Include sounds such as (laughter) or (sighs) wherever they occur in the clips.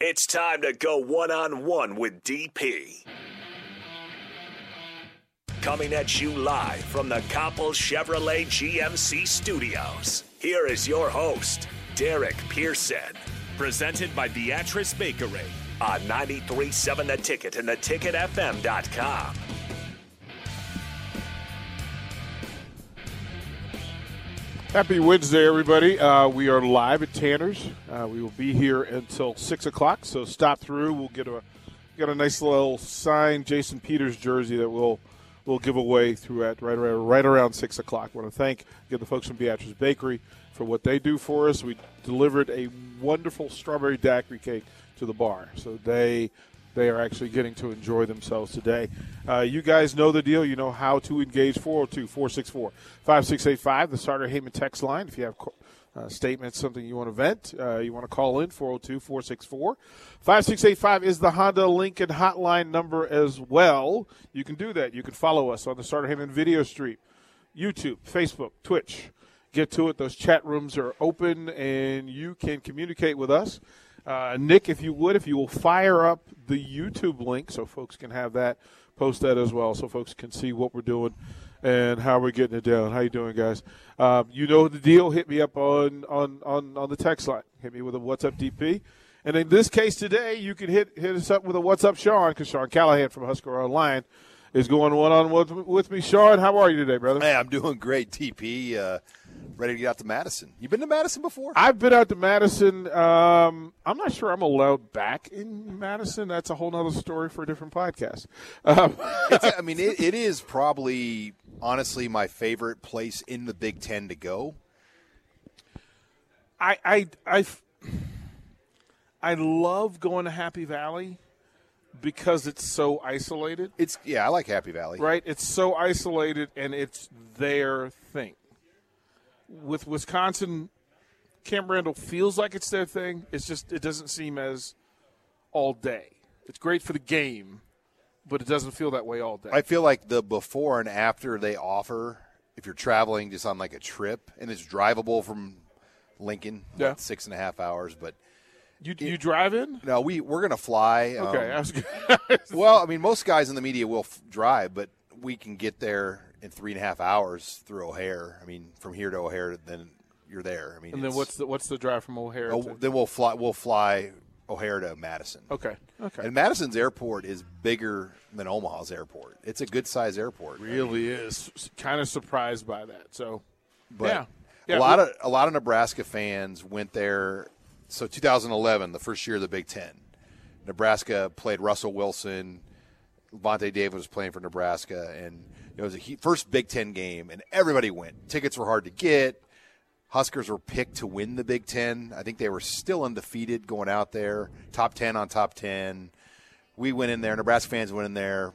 It's time to go one on one with DP. Coming at you live from the Copple Chevrolet GMC studios. Here is your host, Derek Pearson. Presented by Beatrice Bakery on 937 The Ticket and theticketfm.com. Happy Wednesday, everybody. Uh, we are live at Tanner's. Uh, we will be here until 6 o'clock, so stop through. We'll get a get a nice little signed Jason Peters jersey that we'll we'll give away throughout right around, right around 6 o'clock. I want to thank again the folks from Beatrice Bakery for what they do for us. We delivered a wonderful strawberry daiquiri cake to the bar, so they they are actually getting to enjoy themselves today. Uh, you guys know the deal. You know how to engage 402 464 5685, the Starter Heyman text line. If you have uh, statements, something you want to vent, uh, you want to call in 402 464 5685 is the Honda Lincoln hotline number as well. You can do that. You can follow us on the Starter Heyman video stream, YouTube, Facebook, Twitch. Get to it. Those chat rooms are open and you can communicate with us. Uh, Nick, if you would, if you will fire up the YouTube link so folks can have that, post that as well so folks can see what we're doing and how we're getting it down. How you doing, guys? Um, you know the deal. Hit me up on, on, on, on the text line. Hit me with a What's Up DP. And in this case today, you can hit hit us up with a What's Up Sean because Sean Callahan from Husker Online is going one on one with me. Sean, how are you today, brother? Hey, I'm doing great, TP. Uh, ready to get out to Madison. You've been to Madison before? I've been out to Madison. Um, I'm not sure I'm allowed back in Madison. That's a whole other story for a different podcast. Um, (laughs) I mean, it, it is probably honestly my favorite place in the Big Ten to go. I I I I love going to Happy Valley because it's so isolated. It's yeah, I like Happy Valley. Right? It's so isolated and it's their thing. With Wisconsin, Camp Randall feels like it's their thing. It's just it doesn't seem as all day. It's great for the game, but it doesn't feel that way all day. I feel like the before and after they offer, if you're traveling just on like a trip and it's drivable from Lincoln, Yeah. six and a half hours, but you you drive in? no, we we're gonna fly. Okay, um, I was (laughs) well, I mean, most guys in the media will f- drive, but we can get there in three and a half hours through O'Hare. I mean, from here to O'Hare, then you're there. I mean, And then what's the what's the drive from O'Hare? oh, to- then we'll fly. We'll fly O'Hare to Madison. okay, okay. And Madison's airport is bigger than Omaha's airport. It's a good size airport. really is kind of surprised by that. So, But yeah, yeah. a lot of a lot of Nebraska fans went there. So 2011, the first year of the Big Ten, Nebraska played Russell Wilson. Lavonte David was playing for Nebraska, and it was a first Big Ten game, and everybody went. Tickets were hard to get. Huskers were picked to win the Big Ten. I think they were still undefeated going out there, top ten on top ten. We went in there. Nebraska fans went in there,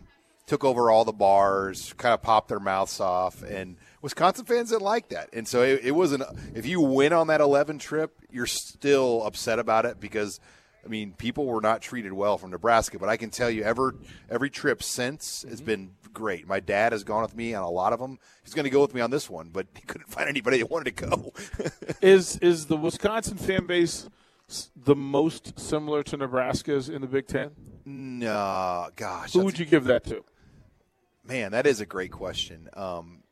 took over all the bars, kind of popped their mouths off, and Wisconsin fans didn't like that. And so it, it wasn't. If you win on that 11 trip, you're still upset about it because I mean, people were not treated well from Nebraska, but I can tell you, ever every trip since has Mm-hmm. been great. My dad has gone with me on a lot of them. He's going to go with me on this one, but he couldn't find anybody that wanted to go. (laughs) Is is the Wisconsin fan base the most similar to Nebraska's in the Big Ten? no, gosh, Who would you give that to? Man, that is a great question. Um,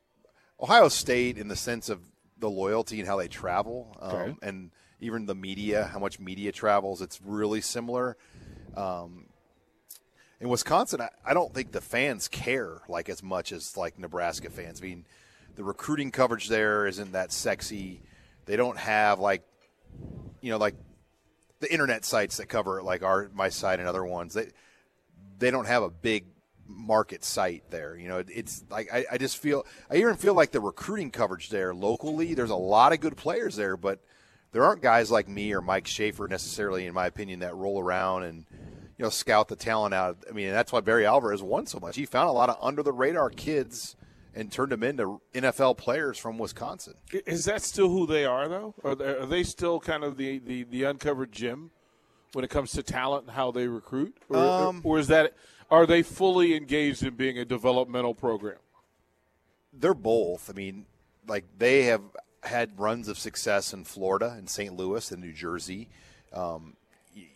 Ohio State, in the sense of the loyalty and how they travel, um, Okay. and even the media, how much media travels, it's really similar. Um, in Wisconsin, I, I don't think the fans care like as much as like Nebraska fans. I mean, the recruiting coverage there isn't that sexy. They don't have like, you know, like the internet sites that cover it, like our my site and other ones. They they don't have a big market site there. You know, it- it's like I, I just feel I even feel like the recruiting coverage there locally. There's a lot of good players there, but there aren't guys like me or Mike Schaefer necessarily, in my opinion, that roll around and you know scout the talent out. I mean, that's why Barry Alvarez won so much. He found a lot of under the radar kids and turned them into NFL players from Wisconsin. Is that still who they are, though? Are they, are they still kind of the, the, the uncovered gem when it comes to talent and how they recruit, or, Um, or is that are they fully engaged in being a developmental program? they're both. I mean, like they have had runs of success in Florida and St. Louis and New Jersey, um,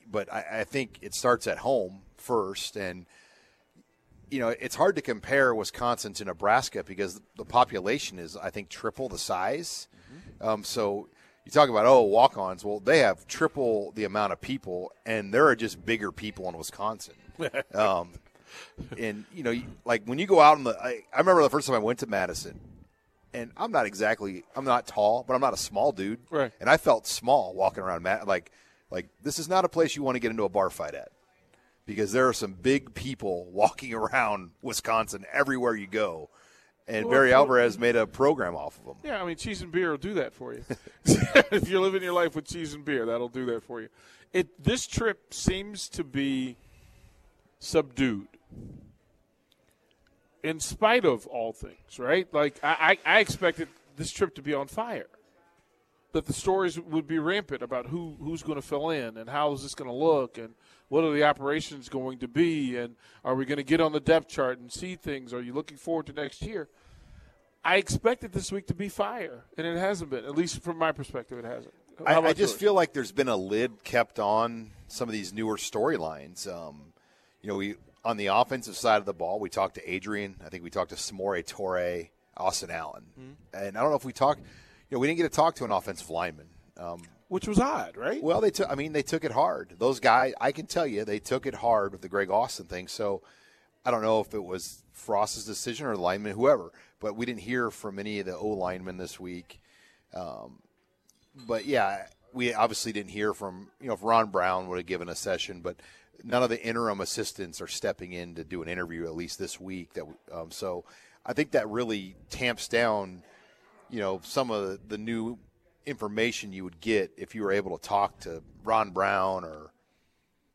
but I, I think it starts at home first, and you know it's hard to compare Wisconsin to Nebraska because the population is, I think, triple the size. Um, so you talk about oh walk-ons, well they have triple the amount of people, and there are just bigger people in Wisconsin. (laughs) um, and you know, like when you go out in the, I, I remember the first time I went to Madison, and I'm not exactly, I'm not tall, but I'm not a small dude, Right. And I felt small walking around, Mad- like, like this is not a place you want to get into a bar fight at, because there are some big people walking (laughs) around Wisconsin everywhere you go, and Well, Barry Alvarez made a program off of them. Yeah, I mean, cheese and beer will do that for you. (laughs) (laughs) if you're living your life with cheese and beer, that'll do that for you. It this trip seems to be subdued, in spite of all things, right? Like I, I, I expected this trip to be on fire. That the stories would be rampant about who who's going to fill in and how is this going to look and what are the operations going to be and are we going to get on the depth chart and see things? Are you looking forward to next year? I expected this week to be fire, and it hasn't been. At least from my perspective, it hasn't. I, I just yours? feel like there's been a lid kept on some of these newer storylines. Um, you know, we on the offensive side of the ball, we talked to Adrian. I think we talked to Samori Toure, Austin Allen, Mm-hmm. and I don't know if we talked. You know, we didn't get to talk to an offensive lineman. Um, which was odd, right? well, they took. I mean, they took it hard. Those guys, I can tell you, they took it hard with the Greg Austin thing. So, I don't know if it was Frost's decision or the lineman, whoever. But we didn't hear from any of the O linemen this week. Um, but yeah, we obviously didn't hear from you know if Ron Brown would have given a session, but none of the interim assistants are stepping in to do an interview at least this week. That um, so I think that really tamps down you know some of the, new information you would get if you were able to talk to Ron Brown or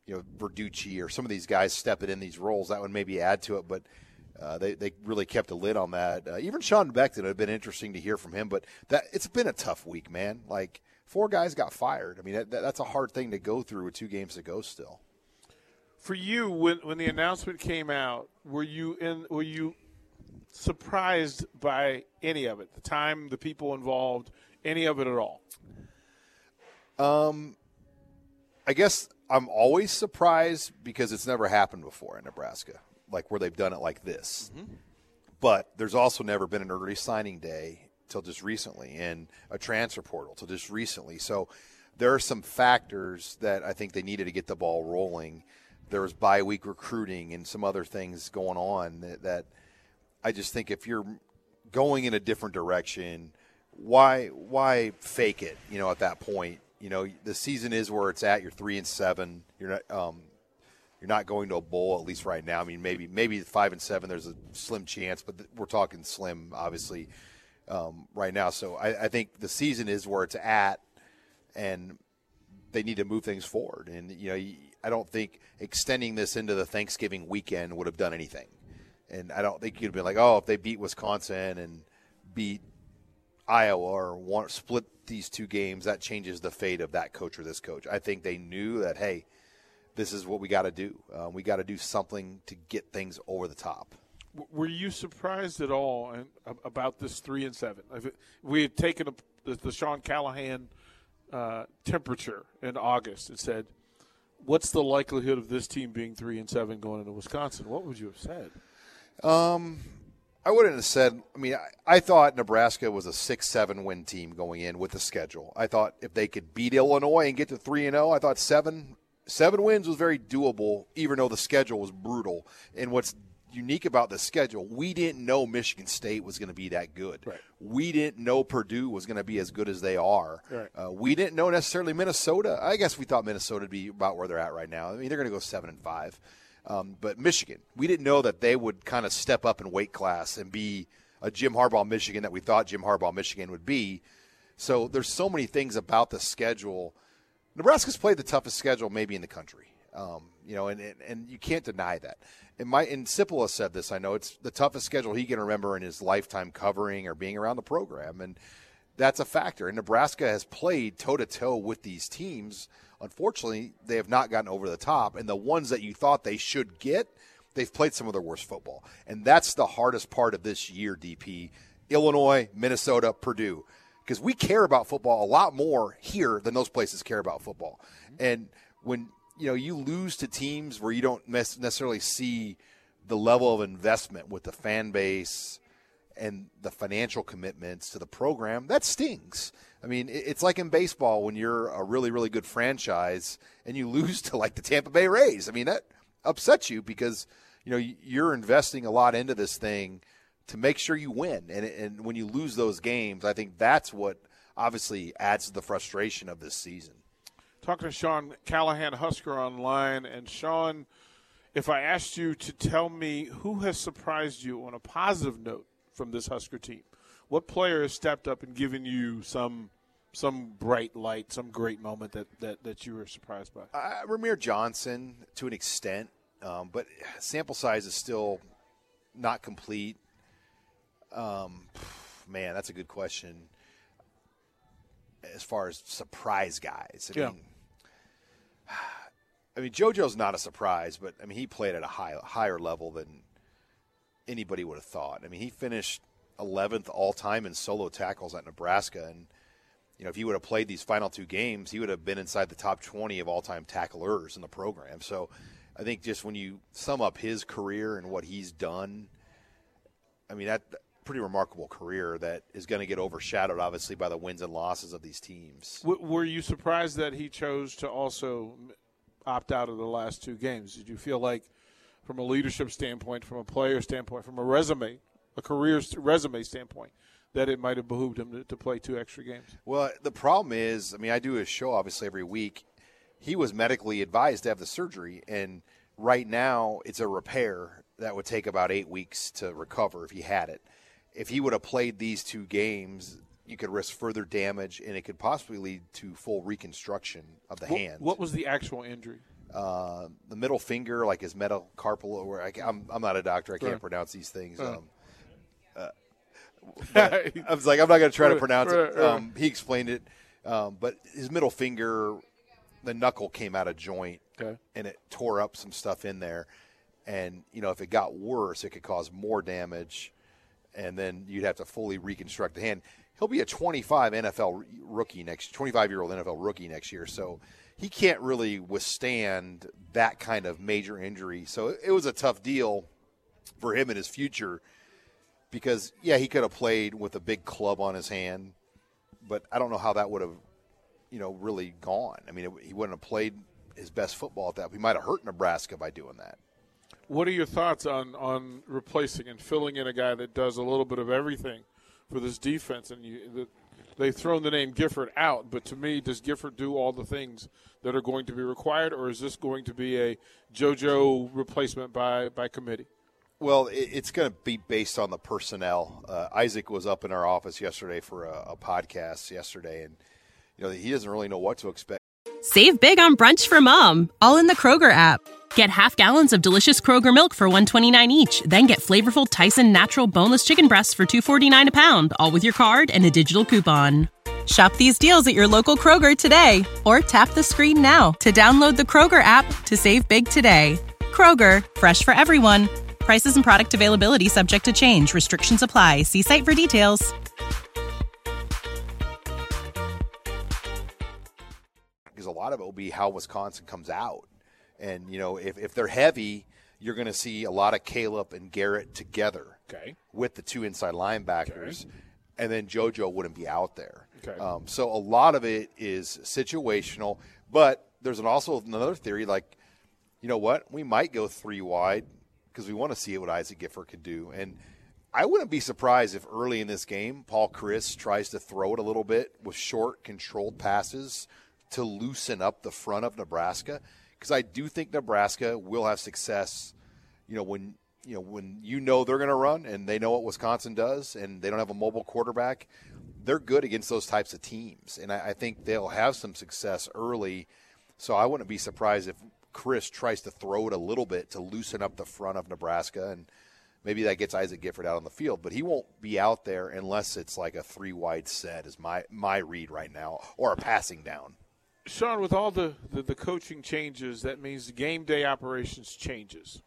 you know Verducci or some of these guys stepping in these roles. That would maybe add to it, but. Uh, they they really kept a lid on that. Uh, even Sean Beckton it had been interesting to hear from him, but that it's been a tough week, man. Like four guys got fired. I mean that, that's a hard thing to go through with two games to go still. For you, when when the announcement came out, were you in? Were you surprised by any of it? The time, the people involved, any of it at all? Um, I guess I'm always surprised because it's never happened before in Nebraska, like where they've done it like this. But there's also never been an early signing day till just recently, and a transfer portal till just recently. So there are some factors that I think they needed to get the ball rolling. There was bye week recruiting and some other things going on that, that I just think if you're going in a different direction, why why fake it? You know, at that point, you know the season is where it's at. You're three and seven. You're not um, you're not going to a bowl at least right now. I mean, maybe maybe five and seven. There's a slim chance, but we're talking slim, obviously, um, right now. So I, I think the season is where it's at, and they need to move things forward. And you know, I don't think extending this into the Thanksgiving weekend would have done anything. And I don't think you'd be like, oh, if they beat Wisconsin and beat Iowa or want split these two games, that changes the fate of that coach or this coach. I think they knew that hey, this is what we got to do. Uh, we got to do something to get things over the top. Were you surprised at all about this three and seven? We had taken a, the, the, Sean Callahan uh, temperature in August and said, "What's the likelihood of this team being three and seven going into Wisconsin?" What would you have said? Um, I wouldn't have said. I mean, I, I, thought Nebraska was a six-seven win team going in with the schedule. I thought if they could beat Illinois and get to three and zero, oh, I thought seven seven wins was very doable, even though the schedule was brutal. And what's unique about the schedule, we didn't know Michigan State was going to be that good. Right. We didn't know Purdue was going to be as good as they are. Right. Uh, we didn't know necessarily Minnesota. I guess we thought Minnesota would be about where they're at right now. I mean, they're going to go seven and five. Um, but Michigan, we didn't know that they would kind of step up in weight class and be a Jim Harbaugh Michigan that we thought Jim Harbaugh Michigan would be. So there's so many things about the schedule. Nebraska's played the toughest schedule maybe in the country. Um, you know, and, and, and you can't deny that. And my and Sipple has said this. I know it's the toughest schedule he can remember in his lifetime covering or being around the program, and that's a factor. And Nebraska has played toe to toe with these teams. Unfortunately, they have not gotten over the top, and the ones that you thought they should get, they've played some of their worst football, and that's the hardest part of this year. DP, Illinois, Minnesota, Purdue because we care about football a lot more here than those places care about football. And when you know you lose to teams where you don't necessarily see the level of investment with the fan base and the financial commitments to the program, that stings. I mean, it's like in baseball when you're a really, really good franchise and you (laughs) lose to like the Tampa Bay Rays. I mean, that upsets you because you know you're investing a lot into this thing to make sure you win. And and when you lose those games, I think that's what obviously adds to the frustration of this season talking to Sean Callahan, Husker Online. And Sean, if I asked you to tell me who has surprised you on a positive note from this Husker team, what player has stepped up and given you some some bright light, some great moment that, that, that you were surprised by? Uh, Rahmir Johnson to an extent, um, but sample size is still not complete. Um, man, that's a good question. As far as surprise guys, I yeah. mean, (sighs) I mean, JoJo's not a surprise, but I mean, he played at a high, higher level than anybody would have thought. I mean, he finished 11th all time in solo tackles at Nebraska, and you know, if he would have played these final two games, he would have been inside the top 20 of all time tacklers in the program. So, I think just when you sum up his career and what he's done, I mean, that pretty remarkable career that is going to get overshadowed, obviously, by the wins and losses of these teams. W- were you surprised that he chose to also opt out of the last two games? Did you feel like, from a leadership standpoint, from a player standpoint, from a resume, a career resume standpoint, that it might have behooved him to, to play two extra games? Well, the problem is, I mean, I do a show obviously every week. He was medically advised to have the surgery, and right now it's a repair that would take about eight weeks to recover if he had it if he would have played these two games, you could risk further damage, and it could possibly lead to full reconstruction of the what, hand. What was the actual injury? Uh, the middle finger, like his metacarpal. Or I, am I'm not a doctor. I can't right. pronounce these things. Um, uh, (laughs) I was like, I'm not going to try to pronounce it. Um, he explained it, um, but his middle finger, the knuckle came out of joint, okay. and it tore up some stuff in there. And you know, if it got worse, it could cause more damage and then you'd have to fully reconstruct the hand. He'll be a 25 NFL rookie next, 25 year old NFL rookie next year, so he can't really withstand that kind of major injury. So it was a tough deal for him in his future because yeah, he could have played with a big club on his hand, but I don't know how that would have, you know, really gone. I mean, it, he wouldn't have played his best football at that. He might have hurt Nebraska by doing that. What are your thoughts on, on replacing and filling in a guy that does a little bit of everything for this defense? And you, the, they've thrown the name Gifford out, but to me, does Gifford do all the things that are going to be required, or is this going to be a JoJo replacement by, by committee? Well, it's going to be based on the personnel. Uh, Isaac was up in our office yesterday for a, a podcast yesterday, and you know he doesn't really know what to expect. Save big on brunch for mom, all in the Kroger app. Get half gallons of delicious Kroger milk for 129 each, then get flavorful Tyson natural boneless chicken breasts for 249 a pound, all with your card and a digital coupon. Shop these deals at your local Kroger today or tap the screen now to download the Kroger app to save big today. Kroger, fresh for everyone. Prices and product availability subject to change. Restrictions apply. See site for details. Because a lot of it will be how Wisconsin comes out. And, you know, if, if they're heavy, you're going to see a lot of Caleb and Garrett together Okay. with the two inside linebackers. And then JoJo wouldn't be out there. Okay. Um, so a lot of it is situational. But there's an also another theory like, you know what? We might go three wide because we want to see what Isaac Gifford could do. And I wouldn't be surprised if early in this game, Paul Chryst tries to throw it a little bit with short, controlled passes to loosen up the front of Nebraska. Because I do think Nebraska will have success, you know, when you know when you know they're going to run and they know what Wisconsin does, and they don't have a mobile quarterback. They're good against those types of teams, and I, I think they'll have some success early. So I wouldn't be surprised if Chryst tries to throw it a little bit to loosen up the front of Nebraska, and maybe that gets Isaac Gifford out on the field. But he won't be out there unless it's like a three wide set, is my my read right now, or a passing down. Sean, with all the, the, the coaching changes, that means the game day operations changes.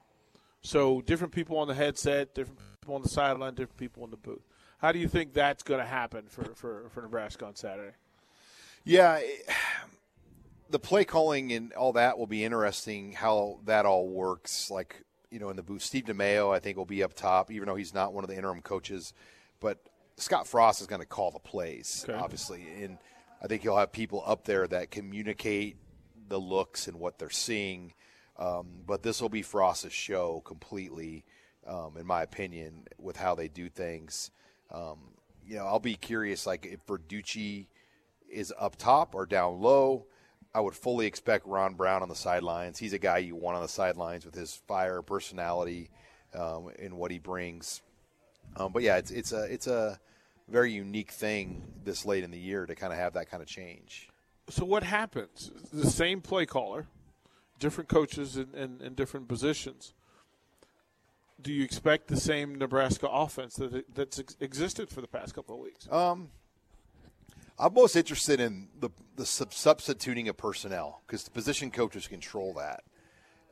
So different people on the headset, different people on the sideline, different people in the booth. How do you think that's going to happen for, for, for Nebraska on Saturday? Yeah, it- the play calling and all that will be interesting. How that all works, like you know, in the booth. Steve DeMayo, I think, will be up top, even though he's not one of the interim coaches. But Scott Frost is going to call the plays, Okay. obviously, and I think you'll have people up there that communicate the looks and what they're seeing. Um, but this will be Frost's show completely, um, in my opinion, with how they do things. Um, you know, I'll be curious, like if Verducci is up top or down low. I would fully expect Ron Brown on the sidelines. He's a guy you want on the sidelines with his fire, personality, um, and what he brings. Um, but yeah, it's it's a it's a very unique thing this late in the year to kind of have that kind of change. So what happens? The same play caller, different coaches in, in, in different positions. Do you expect the same Nebraska offense that that's ex- existed for the past couple of weeks? Um, I'm most interested in the the sub- substituting of personnel because the position coaches control that.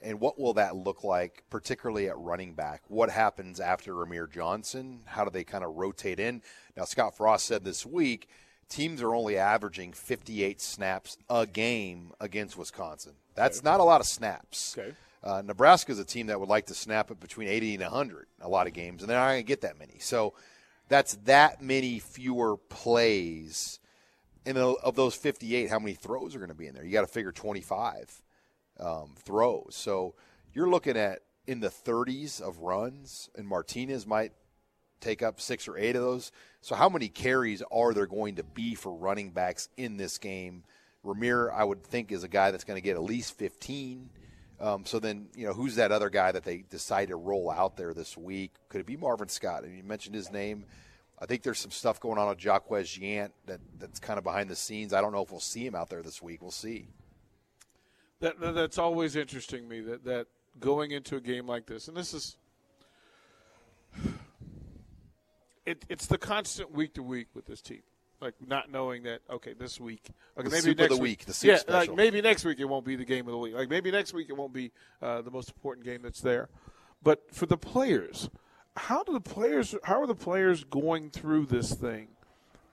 And what will that look like, particularly at running back? What happens after Rahmir Johnson? How do they kind of rotate in? Now, Scott Frost said this week teams are only averaging 58 snaps a game against Wisconsin. That's not a lot of snaps. Okay. Uh, Nebraska is a team that would like to snap it between 80 and 100 a lot of games, and they're not going to get that many. So that's that many fewer plays. And of those 58, how many throws are going to be in there? You got to figure 25 um, throws. So you're looking at in the 30s of runs, and Martinez might take up six or eight of those. So how many carries are there going to be for running backs in this game? Rahmir, I would think, is a guy that's going to get at least 15. Um, so then, you know, who's that other guy that they decide to roll out there this week? Could it be Marvin Scott? I mean, you mentioned his name. I think there's some stuff going on with Jaquez Yant that, that's kind of behind the scenes. I don't know if we'll see him out there this week. We'll see. That, that- that's always interesting me that that going into a game like this, and this is it, it's the constant week to week with this team, like not knowing that okay, this week, okay, The maybe next the week, the soup yeah, special. like maybe next week it won't be the game of the week, like maybe next week it won't be uh, the most important game that's there, but for the players, how do the players, how are the players going through this thing,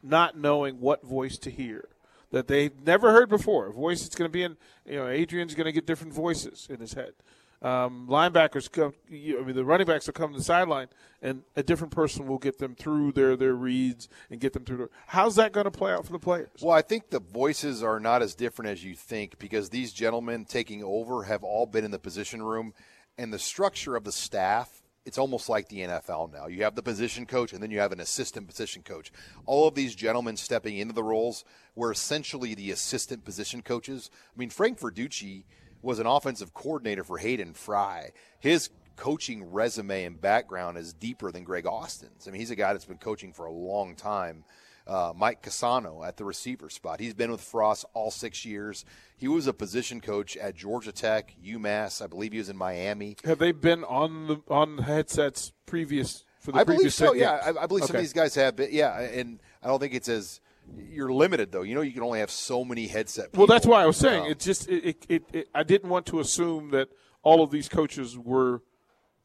not knowing what voice to hear? That they've never heard before. A voice that's going to be in, you know, Adrian's going to get different voices in his head. Um, linebackers come, you I mean, the running backs will come to the sideline, and a different person will get them through their their reads and get them through. How's that going to play out for the players? Well, I think the voices are not as different as you think because these gentlemen taking over have all been in the position room, and the structure of the staff. It's almost like the NFL now. You have the position coach, and then you have an assistant position coach. All of these gentlemen stepping into the roles were essentially the assistant position coaches. I mean, Frank Verducci was an offensive coordinator for Hayden Fry. His coaching resume and background is deeper than Greg Austin's. I mean, he's a guy that's been coaching for a long time. Uh, Mike Casano at the receiver spot. He's been with Frost all six years. He was a position coach at Georgia Tech, UMass. I believe he was in Miami. Have they been on the on the headsets previous for the I previous believe so. Yeah. I, I believe some of these guys have been. Yeah, and I don't think it's as you're limited though. You know, you can only have so many headset. Well, that's why I was saying Um, it. Just it, it, it. I didn't want to assume that all of these coaches were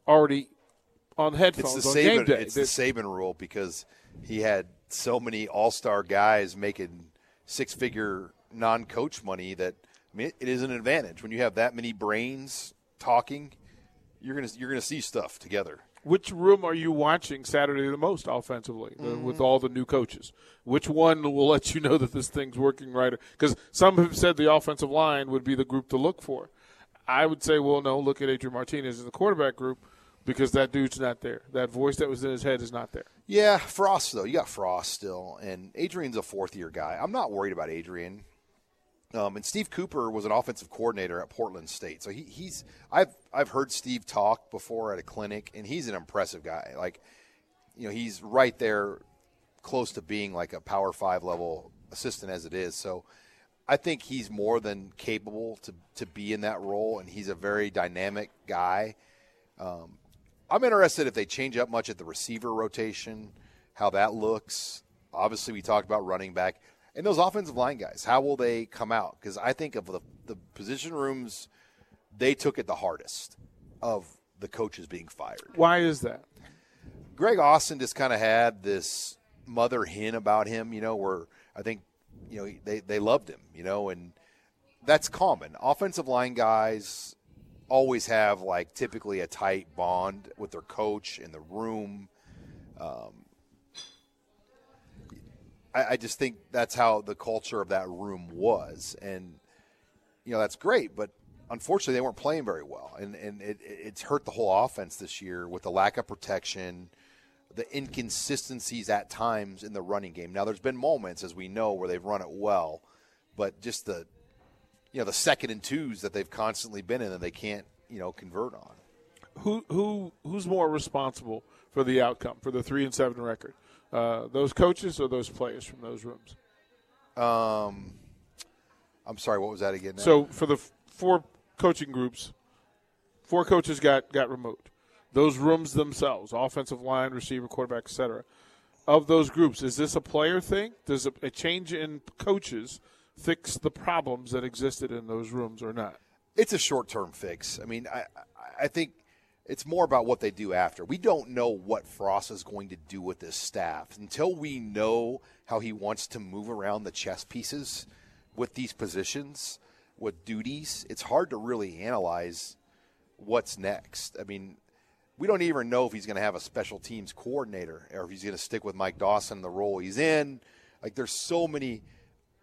already on It's headphones the on game Saban. It's the Saban rule because he had so many All Star guys making six figure non coach money that I mean it, is an advantage when you have that many brains talking. You're gonna you're gonna see stuff together. Which room are you watching Saturday the most offensively Mm-hmm. with all the new coaches? Which one will let you know that this thing's working right? Because some have said the offensive line would be the group to look for. I would say, well, no, look at Adrian Martinez in the quarterback group because that dude's not there. That voice that was in his head is not there. Yeah, Frost though. You got Frost still, and Adrian's a fourth year guy. I'm not worried about Adrian. Um, and Steve Cooper was an offensive coordinator at Portland State, so he, he's I've I've heard Steve talk before at a clinic, and he's an impressive guy. Like, you know, he's right there, close to being like a Power Five level assistant as it is. So, I think he's more than capable to to be in that role, and he's a very dynamic guy. I'm interested if they change up much at the receiver rotation, how that looks. Obviously, we talked about running back and those offensive line guys. How will they come out? Because I think of the, the position rooms, they took it the hardest of the coaches being fired. Why is that? Greg Austin just kind of had this mother hen about him, you know, where I think, you know, they, they loved him, you know, and that's common. Offensive line guys always have, like, typically a tight bond with their coach in the room. Um, I, I just think that's how the culture of that room was. And, you know, that's great, but unfortunately they weren't playing very well. And, and it, it's hurt the whole offense this year with the lack of protection, the inconsistencies at times in the running game. Now, there's been moments, as we know, where they've run it well, but just the, you know, the second and twos that they've constantly been in and they can't, you know, convert on. Who who who's more responsible for the outcome for the three and seven record? Uh, those coaches or those players from those rooms? Um, I'm sorry, what was that again? now? So for the f- four coaching groups, four coaches got got removed. Those rooms themselves, offensive line, receiver, quarterback, etc. Of those groups, is this a player thing? Does a, a change in coaches fix the problems that existed in those rooms or not? it's a short term fix. I mean, I I- think it's more about what they do after. We don't know what Frost is going to do with this staff until we know how he wants to move around the chess pieces with these positions, with duties. It's hard to really analyze what's next. I mean, we don't even know if he's going to have a special teams coordinator or if he's going to stick with Mike Dawson in the role he's in. Like, there's so many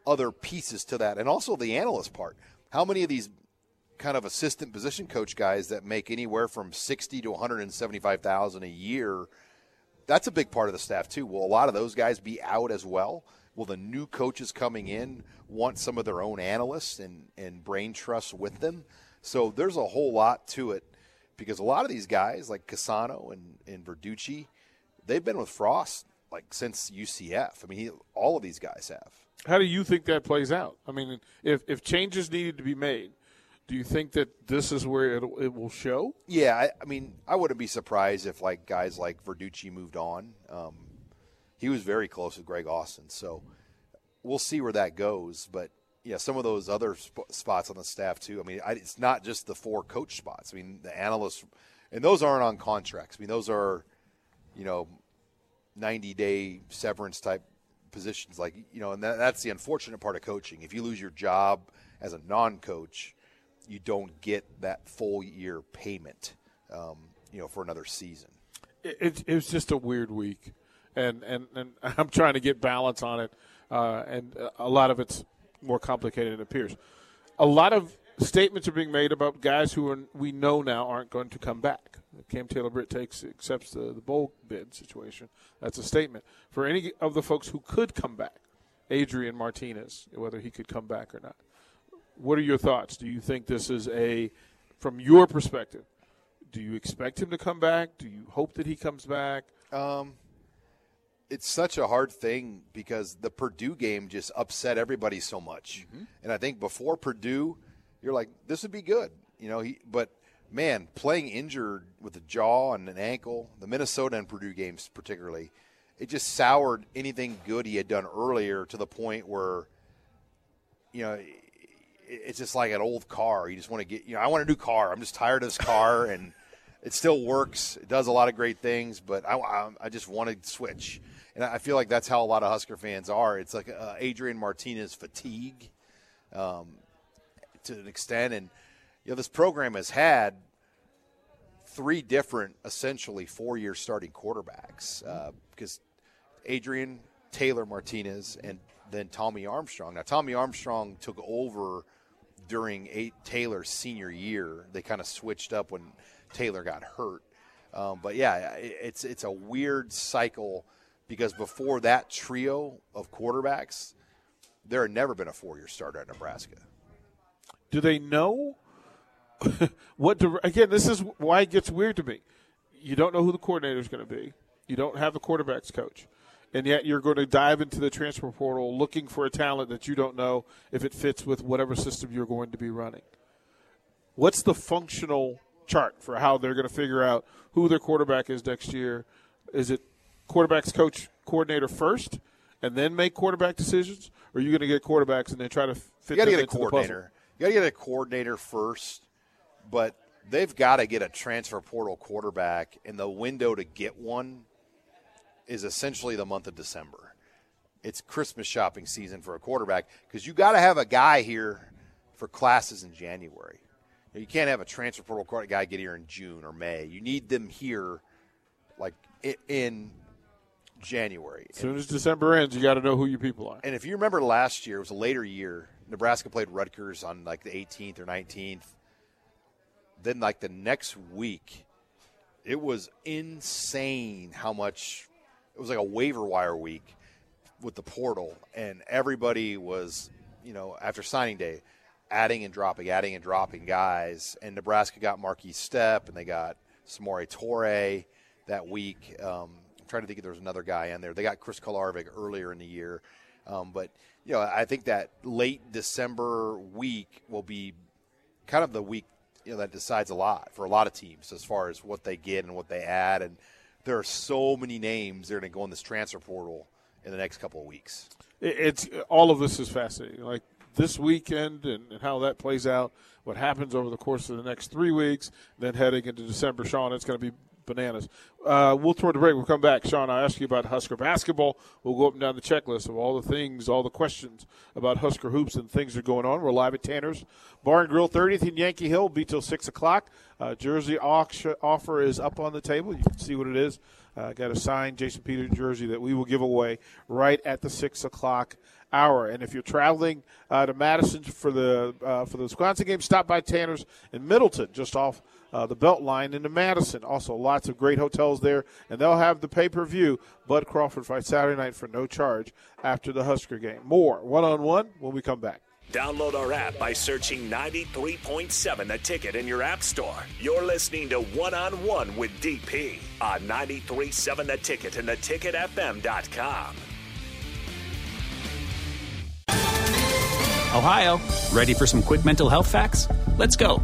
other pieces to that, and also the analyst part. How many of these kind of assistant position coach guys that make anywhere from sixty to one hundred and seventy-five thousand a year? That's a big part of the staff too. Will a lot of those guys be out as well? Will the new coaches coming in want some of their own analysts and, and brain trust with them? So there's a whole lot to it because a lot of these guys like Casano and, and Verducci, they've been with Frost like since UCF. I mean, he, all of these guys have. How do you think that plays out? I mean, if if changes needed to be made, do you think that this is where it it will show? Yeah, I, I mean, I wouldn't be surprised if like guys like Verducci moved on. Um, he was very close with Greg Austin, so we'll see where that goes. But yeah, some of those other sp- spots on the staff too. I mean, I, it's not just the four coach spots. I mean, the analysts, and those aren't on contracts. I mean, those are, you know, ninety day severance type positions. Like you know, and that, that's the unfortunate part of coaching. If you lose your job as a non coach you don't get that full year payment, um, you know, for another season. It, it, it was just a weird week, and, and, and (laughs) I'm trying to get balance on it, uh, and a lot of it's more complicated than it appears. A lot of statements are being made about guys who are, we know now aren't going to come back. Cam Taylor Britt takes accepts the, the bowl bid situation. That's a statement for any of the folks who could come back. Adrian Martinez, whether he could come back or not. What are your thoughts? Do you think this is a, from your perspective, do you expect him to come back? Do you hope that he comes back? Um, it's such a hard thing because the Purdue game just upset everybody so much. And I think before Purdue, you're like, this would be good, you know. He, but man, playing injured with a jaw and an ankle, the Minnesota and Purdue games particularly, it just soured anything good he had done earlier to the point where, you know, it's just like an old car. You just want to get, you know, I want a new car. I'm just tired of this car, (laughs) and it still works. It does a lot of great things, but I, I just want to switch. And I feel like that's how a lot of Husker fans are. It's like uh, Adrian Martinez fatigue um, to an extent. And, you know, this program has had three different, essentially, four year starting quarterbacks uh, because Adrian, Taylor Martinez, and then Tommy Armstrong. Now, Tommy Armstrong took over during eight, Taylor's senior year. They kind of switched up when Taylor got hurt. Um, but yeah, it's it's a weird cycle because before that trio of quarterbacks, there had never been a four-year starter at Nebraska. Do they know (laughs) what? To, again, this is why it gets weird to me. You don't know who the coordinator is going to be. You don't have the quarterbacks coach and yet you're going to dive into the transfer portal looking for a talent that you don't know if it fits with whatever system you're going to be running. What's the functional chart for how they're going to figure out who their quarterback is next year? Is it quarterbacks coach coordinator first and then make quarterback decisions, or are you going to get quarterbacks and then try to fit? You got to get a coordinator. You got to get a coordinator first, but they've got to get a transfer portal quarterback, and the window to get one is essentially the month of December. It's Christmas shopping season for a quarterback because you got to have a guy here for classes in January. You can't have a transfer portal guy get here in June or May. You need them here, like in January. As soon as December ends, you got to know who your people are. And if you remember last year, it was a later year. Nebraska played Rutgers on like the 18th or 19th. Then, like the next week, it was insane how much it was like a waiver wire week with the portal, and everybody was, you know, after signing day, adding and dropping, adding and dropping guys. And Nebraska got Markese Stepp, and they got Samori Toure that week. Um, I'm trying to think if there was another guy in there. They got Chris Kolarevic earlier in the year, um, but you know, I think that late December week will be kind of the week you know that decides a lot for a lot of teams as far as what they get and what they add and there are so many names that are going to go in this transfer portal in the next couple of weeks. It's all of this is fascinating. Like this weekend and, and, how that plays out, what happens over the course of the next three weeks, then heading into December, Sean, it's going to be bananas. Uh, we'll throw the break. We'll come back. Sean, I'll ask you about Husker basketball. We'll go up and down the checklist of all the things, all the questions about Husker hoops and things that are going on. We're live at Tanner's Bar and Grill, 30th in Yankee Hill. Be till 6 o'clock. Uh, jersey offer is up on the table. You can see what it is. Uh, got a signed Jason Peters jersey that we will give away right at the 6 o'clock hour. And if you're traveling uh, to Madison for the uh, for the Wisconsin game, stop by Tanner's in Middleton, just off – uh, the Beltline into Madison. Also, lots of great hotels there, and they'll have the pay per view Bud Crawford fight Saturday night for no charge after the Husker game. More one on one when we come back. Download our app by searching 93.7 the ticket in your app store. You're listening to One on One with DP on 93.7 the ticket and theticketfm.com. Ohio, ready for some quick mental health facts? Let's go.